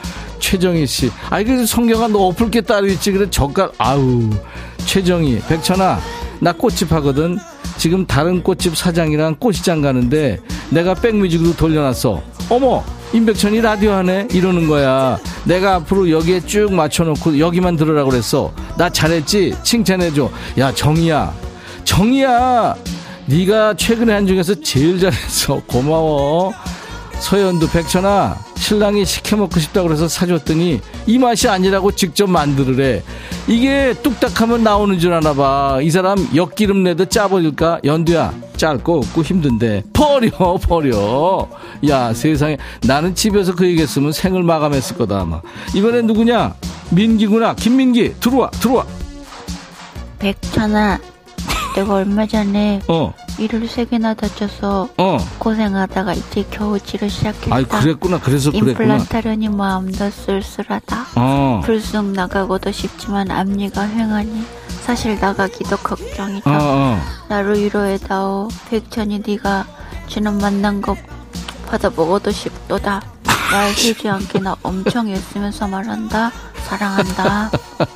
최정희 씨. 아이 그 성경아 너 엎을 게 따로 있지. 그래 젓갈 아우. 최정희 백천아 나 꽃집 하거든. 지금 다른 꽃집 사장이랑 꽃시장 가는데 내가 백뮤직으로 돌려놨어. 어머 임백천이 라디오 하네 이러는 거야. 내가 앞으로 여기에 쭉 맞춰놓고 여기만 들으라고 그랬어. 나 잘했지? 칭찬해줘. 야 정이야. 정이야! 네가 최근에 한 중에서 제일 잘했어. 고마워. 서현도 백천아 신랑이 시켜먹고 싶다고 그래서 사줬더니 이 맛이 아니라고 직접 만들으래. 이게 뚝딱하면 나오는 줄 아나 봐이 사람 엿기름 내도 짜버릴까? 연두야 짧고 없고 힘든데 버려 버려. 야 세상에. 나는 집에서 그 얘기했으면 생을 마감했을 거다 아마. 이번엔 누구냐? 민기구나. 김민기. 들어와 들어와. 백천아, 내가 얼마 전에 어 이를 세 개나 다쳐서 어. 고생하다가 이제 겨우 치료 시작했다. 아이 그랬구나 그래서 그랬구나 하려니 마음도 쓸쓸하다. 어 불쑥 나가고도 싶지만 앞니가 횡하니 사실 나가기도 걱정이다. 어, 어. 나를 위로해다오. 백천이 네가 여친은 만난 거 받아 먹어도 싶도다. 말 되지 않게 나 엄청 애쓰면서 말한다. 사랑한다.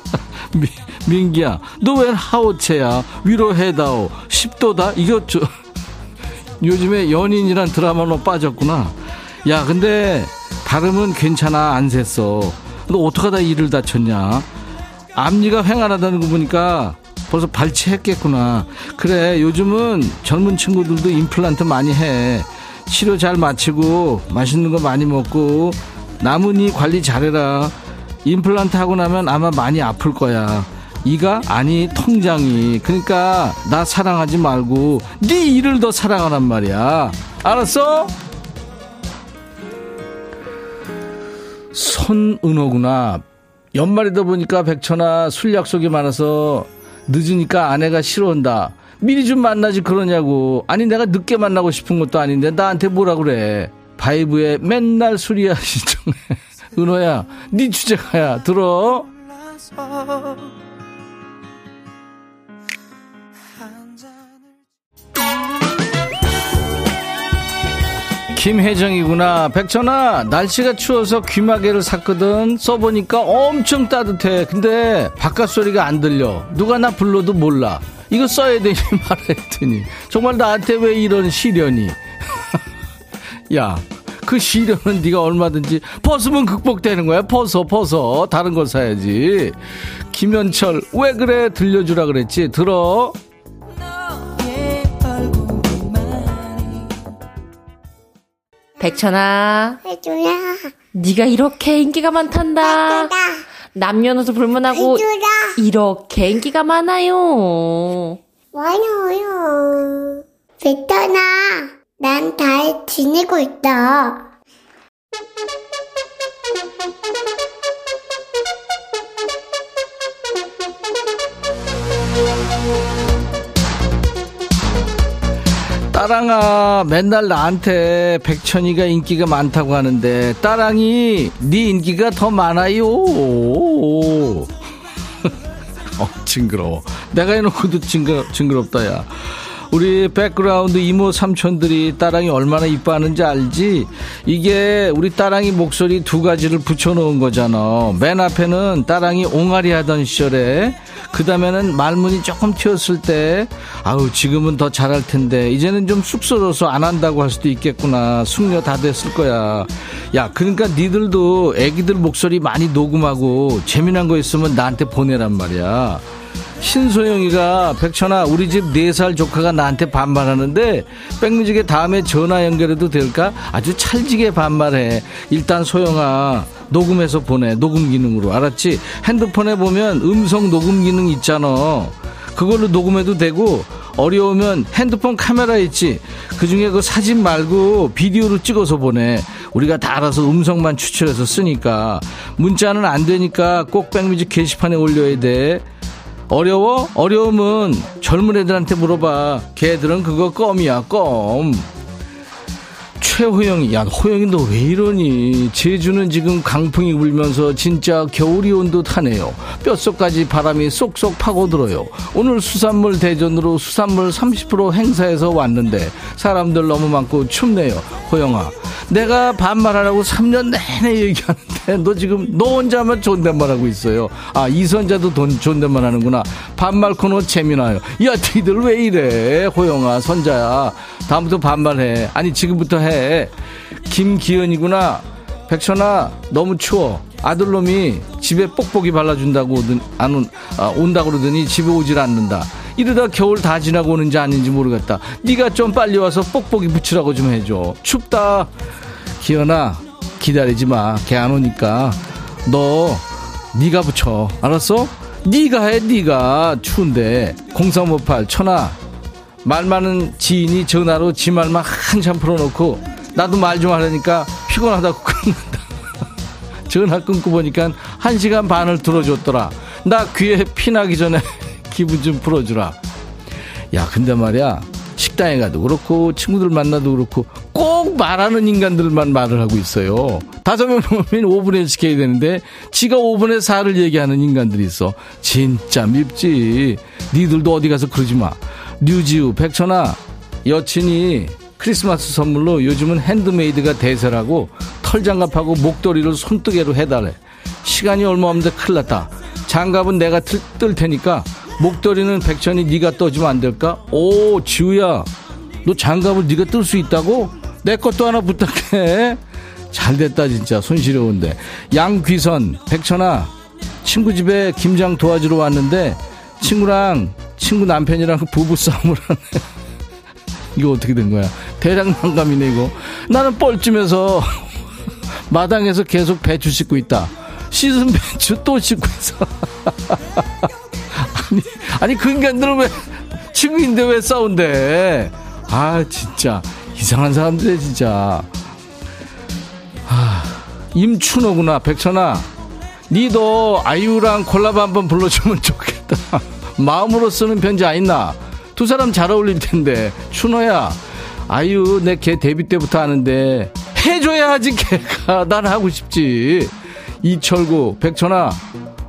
미, 민기야, 너 웬 하오체야? 위로해다오. 10도다? 이거 저, 요즘에 연인이란 드라마로 빠졌구나. 야, 근데 발음은 괜찮아. 안 샜어. 너 어떡하다 이를 다쳤냐? 앞니가 횡하다는 거 보니까 벌써 발치했겠구나. 그래, 요즘은 젊은 친구들도 임플란트 많이 해. 치료 잘 마치고 맛있는 거 많이 먹고 남은 이 관리 잘해라. 임플란트 하고 나면 아마 많이 아플 거야. 이가 아니 통장이. 그러니까 나 사랑하지 말고 네 일을 더 사랑하란 말이야. 알았어? 손은호구나. 연말이다 보니까 백천아 술 약속이 많아서 늦으니까 아내가 싫어한다. 미리 좀 만나지 그러냐고. 아니 내가 늦게 만나고 싶은 것도 아닌데 나한테 뭐라 그래. 바이브에 맨날 술이야 신청해. 은호야, 네 주제가야. 들어. 김혜정이구나. 백천아, 날씨가 추워서 귀마개를 샀거든. 써보니까 엄청 따뜻해. 근데 바깥 소리가 안 들려. 누가 나 불러도 몰라. 이거 써야 되니 말했더니. 정말 나한테 왜 이런 시련이. 야, 그 시련은 네가 얼마든지 벗으면 극복되는 거야. 벗어, 벗어. 다른 걸 사야지. 김현철, 왜 그래? 들려주라 그랬지. 들어. 백천아, 해줘라. 네가 이렇게 인기가 많단다. 남녀노소 불문하고 해줘라. 이렇게 인기가 많아요. 많아요. 베터나, 난잘 지내고 있다. 따랑아 맨날 나한테 백천이가 인기가 많다고 하는데 따랑이 네 인기가 더 많아요. 어 징그러워. 내가 해놓고도 징그러, 징그럽다 야 우리 백그라운드 이모 삼촌들이 따랑이 얼마나 이뻐하는지 알지? 이게 우리 따랑이 목소리 두 가지를 붙여놓은 거잖아. 맨 앞에는 따랑이 옹알이 하던 시절에 그 다음에는 말문이 조금 트였을 때 아우 지금은 더 잘할 텐데 이제는 좀 쑥스러워서 안 한다고 할 수도 있겠구나. 숙녀 다 됐을 거야. 야 그러니까 니들도 애기들 목소리 많이 녹음하고 재미난 거 있으면 나한테 보내란 말이야. 신소영이가 백천아 우리 집 네 살 조카가 나한테 반말하는데 백뮤직에 다음에 전화 연결해도 될까? 아주 찰지게 반말해. 일단 소영아 녹음해서 보내 녹음 기능으로 알았지? 핸드폰에 보면 음성 녹음 기능 있잖아. 그걸로 녹음해도 되고 어려우면 핸드폰 카메라 있지. 그 중에 그 사진 말고 비디오로 찍어서 보내. 우리가 다 알아서 음성만 추출해서 쓰니까 문자는 안 되니까 꼭 백뮤직 게시판에 올려야 돼. 어려워? 어려우면 젊은 애들한테 물어봐. 걔들은 그거 껌이야, 껌. 최호영이, 야, 호영이 너 왜 이러니? 제주는 지금 강풍이 불면서 진짜 겨울이 온 듯 하네요. 뼛속까지 바람이 쏙쏙 파고들어요. 오늘 수산물 대전으로 수산물 30% 행사해서 왔는데 사람들 너무 많고 춥네요. 호영아. 내가 반말하라고 3년 내내 얘기하는데 너 지금 너 혼자만 존댓말하고 있어요. 아 이선자도 돈 존댓말 하는구나. 반말 코너 재미나요. 야 니들 왜 이래 호영아 선자야. 다음부터 반말해. 아니 지금부터 해. 김기현이구나. 백천아 너무 추워. 아들놈이 집에 뽁뽁이 발라준다고 오든, 안 온, 아, 온다고 그러더니 집에 오질 않는다. 이러다 겨울 다 지나고 오는지 아닌지 모르겠다. 네가 좀 빨리 와서 뽁뽁이 붙이라고 좀 해줘. 춥다. 기현아 기다리지 마. 걔 안 오니까 너 네가 붙여. 알았어? 네가 해 네가 추운데 0358 천아 말 많은 지인이 전화로 지 말만 한참 풀어놓고 나도 말 좀 하려니까 피곤하다고 끊는다. 전화 끊고 보니까 한 시간 반을 들어줬더라. 나 귀에 피나기 전에 기분 좀 풀어주라. 야, 근데 말이야. 식당에 가도 그렇고, 친구들 만나도 그렇고, 꼭 말하는 인간들만 말을 하고 있어요. 다섯 명 보면 5분에 시켜야 되는데, 지가 5분에 4를 얘기하는 인간들이 있어. 진짜 밉지. 니들도 어디 가서 그러지 마. 류지우, 백천아, 여친이 크리스마스 선물로 요즘은 핸드메이드가 대세라고 털장갑하고 목도리를 손뜨개로 해달래. 시간이 얼마 없는데 큰일 났다. 장갑은 내가 틀, 뜰 테니까 목도리는 백천이 네가 떠주면 안 될까? 오 지우야 너 장갑을 네가 뜰 수 있다고? 내 것도 하나 부탁해. 잘 됐다 진짜 손시려운데. 양귀선 백천아 친구 집에 김장 도와주러 왔는데 친구랑 친구 남편이랑 부부 싸움을 하네. 이거 어떻게 된 거야? 대량 난감이네 이거. 나는 뻘쭘해서 마당에서 계속 배추 씻고 있다. 씻은 배추 또 씻고 있어. 아니, 아니 그 인간들은 왜 친구인데 왜 싸운대? 아 진짜 이상한 사람들이 진짜. 아, 임춘호구나 백천아. 니도 아이유랑 콜라보 한번 불러주면 좋겠다. 마음으로 쓰는 편지 아있나? 두 사람 잘 어울릴 텐데. 춘호야, 아이유 내 걔 데뷔 때부터 아는데 해줘야 하지 걔가. 난 하고 싶지. 이철구, 백천아,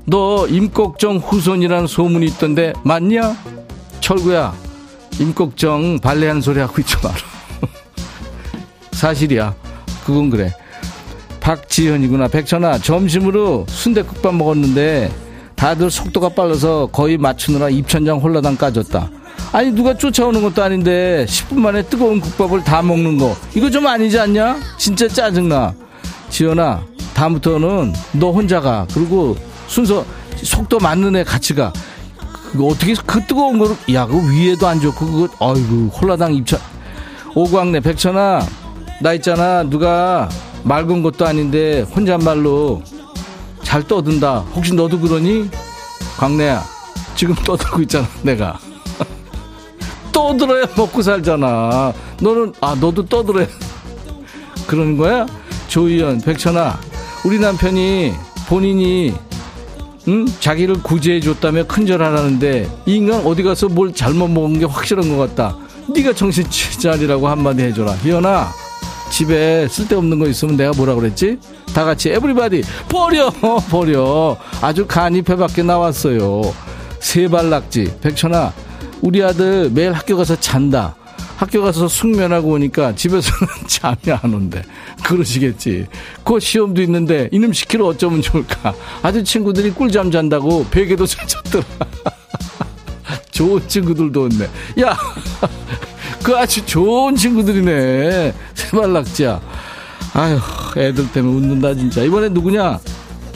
너 임꺽정 후손이라는 소문이 있던데 맞냐? 철구야, 임꺽정 발레한 소리 하고 있지 마라. 사실이야. 그건 그래. 박지현이구나. 백천아, 점심으로 순대국밥 먹었는데 다들 속도가 빨라서 거의 맞추느라 입천장 홀라당 까졌다. 아니 누가 쫓아오는 것도 아닌데 10분 만에 뜨거운 국밥을 다 먹는 거 이거 좀 아니지 않냐? 진짜 짜증나. 지현아, 다음부터는 너 혼자 가. 그리고 순서 속도 맞는 애 같이 가. 그거 어떻게 그 뜨거운 거를 야, 그 위에도 안 좋고 그거 아이고 홀라당 입천 오광래 백천아 나 있잖아 누가 맑은 것도 아닌데 혼잣말로 잘 떠든다. 혹시 너도 그러니? 광래야, 지금 떠들고 있잖아, 내가. 떠들어야 먹고 살잖아. 너는, 아, 너도 떠들어야. 그러는 거야? 조희연, 백천아, 우리 남편이 본인이, 응? 자기를 구제해줬다며 큰절하라는데, 이 인간 어디 가서 뭘 잘못 먹은 게 확실한 것 같다. 네가 정신 차리라고 한마디 해줘라. 희연아, 집에 쓸데없는 거 있으면 내가 뭐라 그랬지? 다 같이 에브리바디 버려 버려 아주 간이 배 밖에 나왔어요 세발낙지 백천아 우리 아들 매일 학교 가서 잔다 학교 가서 숙면하고 오니까 집에서는 잠이 안 온대 그러시겠지 곧 시험도 있는데 이놈 시키러 어쩌면 좋을까 아주 친구들이 꿀잠 잔다고 베개도 잘 잤더라 좋은 친구들도 없네 야 그 아주 좋은 친구들이네. 세발낙지야. 아휴, 애들 때문에 웃는다, 진짜. 이번에 누구냐?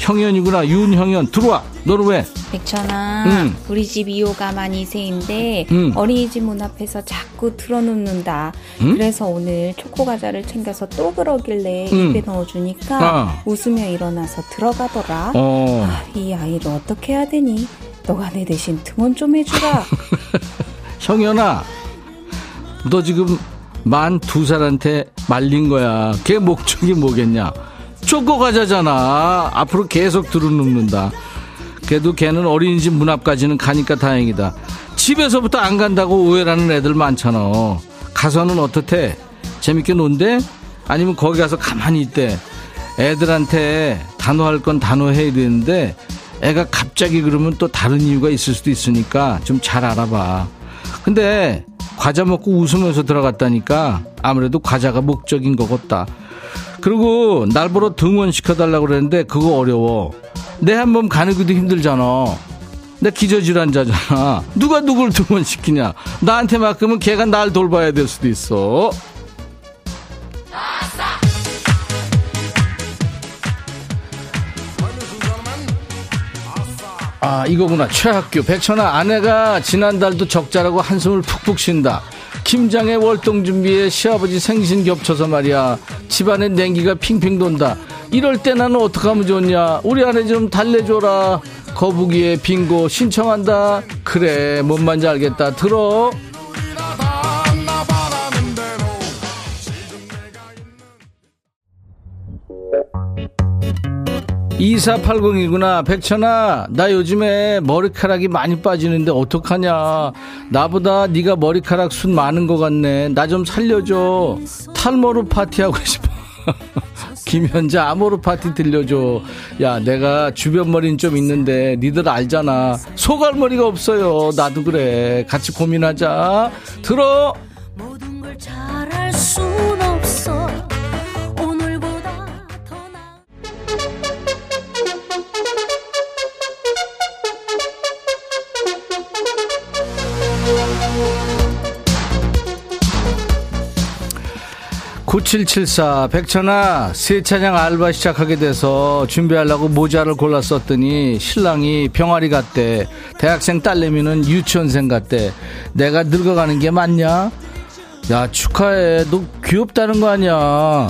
형현이구나. 윤형현. 들어와. 너는 왜? 백천아, 응. 우리 집 2호가 만 2세인데 응. 어린이집 문 앞에서 자꾸 틀어놓는다. 응? 그래서 오늘 초코 과자를 챙겨서 또 그러길래 응. 입에 넣어주니까 아. 웃으며 일어나서 들어가더라. 어. 아, 이 아이를 어떻게 해야 되니? 너가 내 대신 등원 좀 해주라. 형현아, 너 지금 만 두 살한테 말린 거야. 걔 목적이 뭐겠냐? 쪼꼬 과자잖아. 앞으로 계속 들어눕는다. 그래도 걔는 어린이집 문 앞까지는 가니까 다행이다. 집에서부터 안 간다고 오해라는 애들 많잖아. 가서는 어떻대? 재밌게 논대? 아니면 거기 가서 가만히 있대? 애들한테 단호할 건 단호해야 되는데 애가 갑자기 그러면 또 다른 이유가 있을 수도 있으니까 좀 잘 알아봐. 근데 과자 먹고 웃으면서 들어갔다니까 아무래도 과자가 목적인 거겠다. 그리고 날 보러 등원시켜달라고 그랬는데 그거 어려워. 내한번 가는 것도 힘들잖아. 내 기저질환자잖아. 누가 누굴 등원시키냐. 나한테 맡기면 걔가 날 돌봐야 될 수도 있어. 아 이거구나 최학규 백천아 아내가 지난달도 적자라고 한숨을 푹푹 쉰다 김장의 월동 준비에 시아버지 생신 겹쳐서 말이야. 집안에 냉기가 핑핑 돈다. 이럴 때 나는 어떡하면 좋냐? 우리 아내 좀 달래줘라. 거북이의 빙고 신청한다. 그래 뭔 말인지 알겠다. 들어 2480이구나. 백천아, 나 요즘에 머리카락이 많이 빠지는데 어떡하냐. 나보다 네가 머리카락 숱 많은 것 같네. 나 좀 살려줘. 탈모로 파티하고 싶어. 김현자 아모르 파티 들려줘. 야, 내가 주변 머리는 좀 있는데 니들 알잖아. 소갈머리가 없어요. 나도 그래. 같이 고민하자. 들어. 순 (9774) 백천아 세차장 알바 시작하게 돼서 준비하려고 모자를 골라 썼더니 신랑이 병아리 같대 대학생 딸내미는 유치원생 같대. 내가 늙어가는 게 맞냐? 야 축하해. 너 귀엽다는 거 아니야?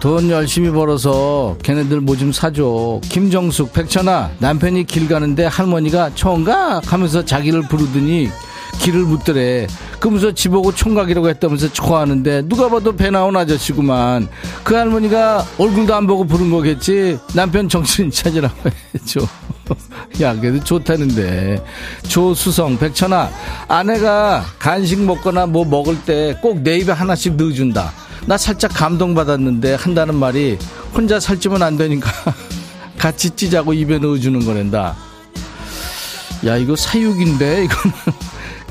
돈 열심히 벌어서 걔네들 뭐 좀 사줘. 김정숙 백천아 남편이 길 가는데 할머니가 총각 하면서 자기를 부르더니 길을 묻더래. 그러면서 집오고 총각이라고 했다면서 좋아하는데 누가 봐도 배 나온 아저씨구만. 그 할머니가 얼굴도 안 보고 부른 거겠지? 남편 정신 차리라고 해줘. 야 그래도 좋다는데. 조수성 백천아 아내가 간식 먹거나 뭐 먹을 때 꼭 내 입에 하나씩 넣어준다. 나 살짝 감동받았는데 한다는 말이 혼자 살찌면 안 되니까 같이 찌자고 입에 넣어주는 거란다. 야 이거 사육인데 이거는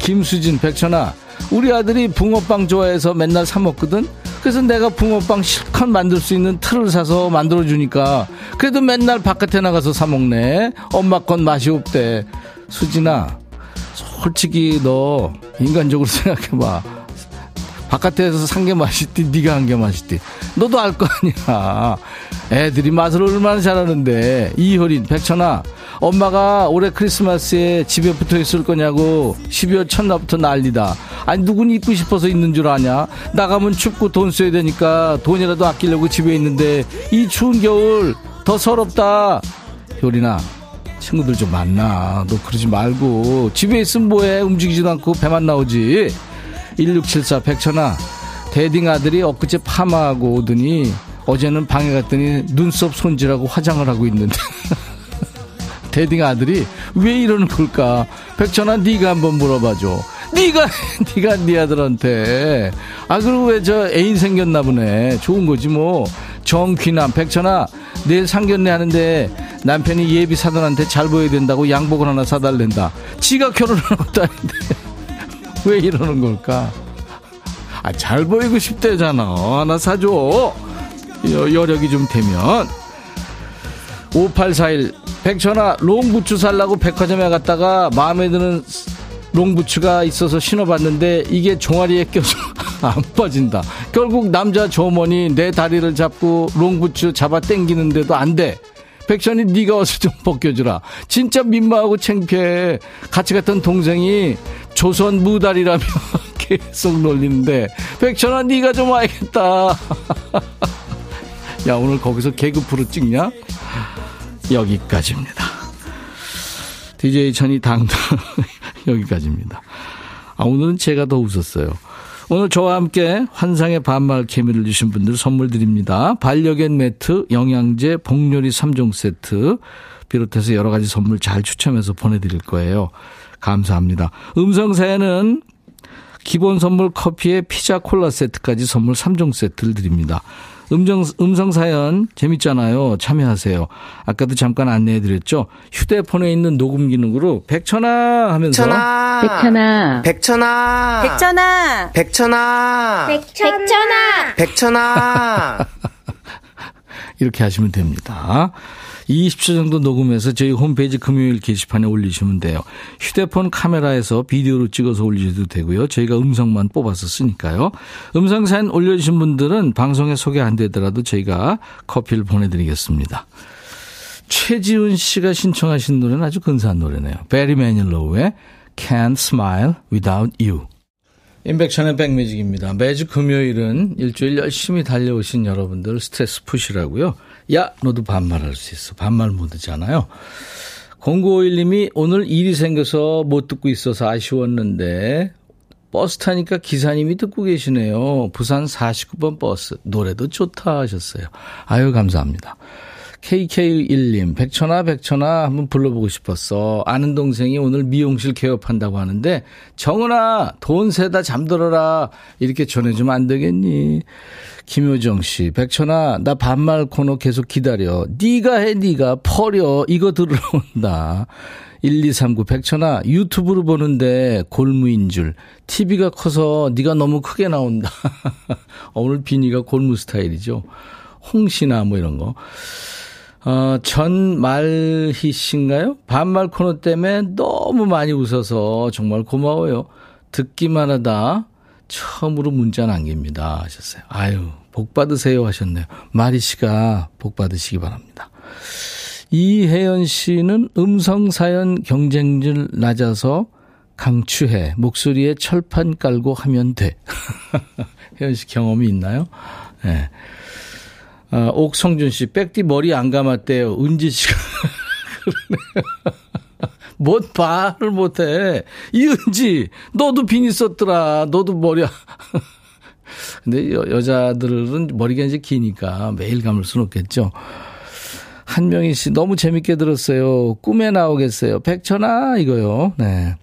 김수진 백천아 우리 아들이 붕어빵 좋아해서 맨날 사 먹거든? 그래서 내가 붕어빵 실컷 만들 수 있는 틀을 사서 만들어 주니까 그래도 맨날 바깥에 나가서 사 먹네. 엄마 건 맛이 없대. 수진아 솔직히 너 인간적으로 생각해봐 바깥에서 산 게 맛있디 네가 한 게 맛있디. 너도 알 거 아니야. 애들이 맛을 얼마나 잘하는데. 이효린 백천아 엄마가 올해 크리스마스에 집에 붙어 있을 거냐고 12월 첫날부터 난리다. 아니 누군 있고 싶어서 있는 줄 아냐? 나가면 춥고 돈 써야 되니까 돈이라도 아끼려고 집에 있는데 이 추운 겨울 더 서럽다. 효린아 친구들 좀 만나. 너 그러지 말고. 집에 있으면 뭐해? 움직이지도 않고 배만 나오지 1674 백천아 대딩 아들이 엊그제 파마하고 오더니 어제는 방에 갔더니 눈썹 손질하고 화장을 하고 있는데. 대딩 아들이 왜 이러는 걸까? 백천아 네가 한번 물어봐줘. 네가 네가 네 아들한테. 아 그리고 왜 저 애인 생겼나 보네. 좋은 거지 뭐. 정귀남 백천아 내일 상견례 하는데 남편이 예비 사돈한테 잘 보여야 된다고 양복을 하나 사달랜다. 지가 결혼을 것도 아닌데 왜 이러는 걸까? 아 잘 보이고 싶대잖아. 하나 사줘. 여, 여력이 좀 되면. 5841 백천아 롱부츠 살라고 백화점에 갔다가 마음에 드는 롱부츠가 있어서 신어봤는데 이게 종아리에 껴서 안 빠진다. 결국 남자 조머니 내 다리를 잡고 롱부츠 잡아 당기는데도 안 돼 백천이 네가 어서 좀 벗겨주라 진짜 민망하고 창피해 같이 갔던 동생이 조선 무달이라며 계속 놀리는데 백천아 네가 좀 와야겠다 야 오늘 거기서 개그 프로 찍냐 여기까지입니다. DJ 천이 당당 여기까지입니다. 아, 오늘은 제가 더 웃었어요. 오늘 저와 함께 환상의 반말 케미를 주신 분들 선물 드립니다. 반려견 매트, 영양제, 복요리 3종 세트 비롯해서 여러 가지 선물 잘 추첨해서 보내드릴 거예요. 감사합니다. 음성 사연은 기본 선물 커피에 피자 콜라 세트까지 선물 3종 세트를 드립니다. 음정, 음성 사연 재밌잖아요. 참여하세요. 아까도 잠깐 안내해 드렸죠. 휴대폰에 있는 녹음 기능으로 백천아 하면서 백천아. 백천아. 백천아. 백천아. 백천아. 백천아. 백천아. 이렇게 하시면 됩니다. 20초 정도 녹음해서 저희 홈페이지 금요일 게시판에 올리시면 돼요. 휴대폰 카메라에서 비디오로 찍어서 올리셔도 되고요. 저희가 음성만 뽑아서 쓰니까요. 음성 사연 올려주신 분들은 방송에 소개 안 되더라도 저희가 커피를 보내드리겠습니다. 최지훈 씨가 신청하신 노래는 아주 근사한 노래네요. 베리 매닐로우의 Can't Smile Without You. 임백천의 백뮤직입니다. 매주 금요일은 일주일 열심히 달려오신 여러분들 스트레스 푸시라고요. 야, 너도 반말할 수 있어. 반말 모드잖아요. 0951님이 오늘 일이 생겨서 못 듣고 있어서 아쉬웠는데 버스 타니까 기사님이 듣고 계시네요. 부산 49번 버스. 노래도 좋다 하셨어요. 아유, 감사합니다. KK1님, 백천아, 백천아, 한번 불러보고 싶었어. 아는 동생이 오늘 미용실 개업한다고 하는데, 정은아, 돈 세다 잠들어라. 이렇게 전해주면 안 되겠니? 김효정 씨, 백천아, 나 반말 코너 계속 기다려. 네가 해, 네가 퍼려. 이거 들으러 온다. 1239 백천아 유튜브로 보는데 골무인 줄 TV가 커서 네가 너무 크게 나온다. 오늘 비니가 골무 스타일이죠. 홍시나 뭐 이런 거. 어, 전말희 씨인가요? 반말 코너 때문에 너무 많이 웃어서 정말 고마워요. 듣기만 하다 처음으로 문자 남깁니다 하셨어요. 아유, 복 받으세요 하셨네요. 마리 씨가 복 받으시기 바랍니다. 이혜연 씨는 음성 사연 경쟁률 낮아서 강추해. 목소리에 철판 깔고 하면 돼. 혜연 씨 경험이 있나요? 예. 네. 아, 옥성준 씨, 백디 머리 안 감았대요. 은지 씨가. 뭐 말을 못해. 이은지, 너도 비니 썼더라. 너도 머리. 근데 여, 여자들은 머리가 이제 기니까 매일 감을 수는 없겠죠. 한명희 씨, 너무 재밌게 들었어요. 꿈에 나오겠어요. 백천아, 이거요. 네.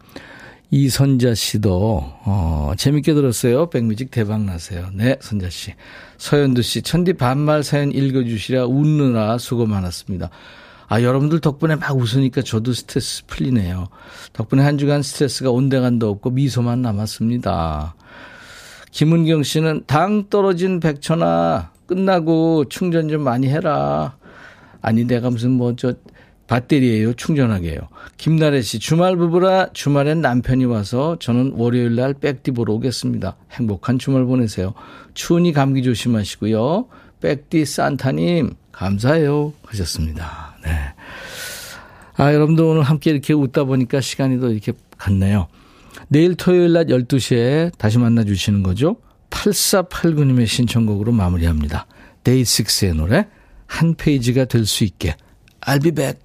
이선자 씨도, 어, 재밌게 들었어요. 백뮤직 대박 나세요. 네, 선자 씨. 서현두 씨, 천디 반말 사연 읽어 주시라 웃느라 수고 많았습니다. 아, 여러분들 덕분에 막 웃으니까 저도 스트레스 풀리네요. 덕분에 한 주간 스트레스가 온데간도 없고 미소만 남았습니다. 김은경 씨는 당 떨어진 백천아, 끝나고 충전 좀 많이 해라. 아니, 내가 무슨 뭐, 저, 배터리예요 충전하게 해요. 김나래 씨, 주말 부부라 주말엔 남편이 와서 저는 월요일 날 백디 보러 오겠습니다. 행복한 주말 보내세요. 추운이 감기 조심하시고요. 백디 산타님, 감사해요. 하셨습니다. 네. 아, 여러분들 오늘 함께 이렇게 웃다 보니까 시간이 더 이렇게 갔네요. 내일 토요일 낮 12시에 다시 만나 주시는 거죠. 8489님의 신청곡으로 마무리합니다. 데이식스의 노래, 한 페이지가 될 수 있게. I'll be back.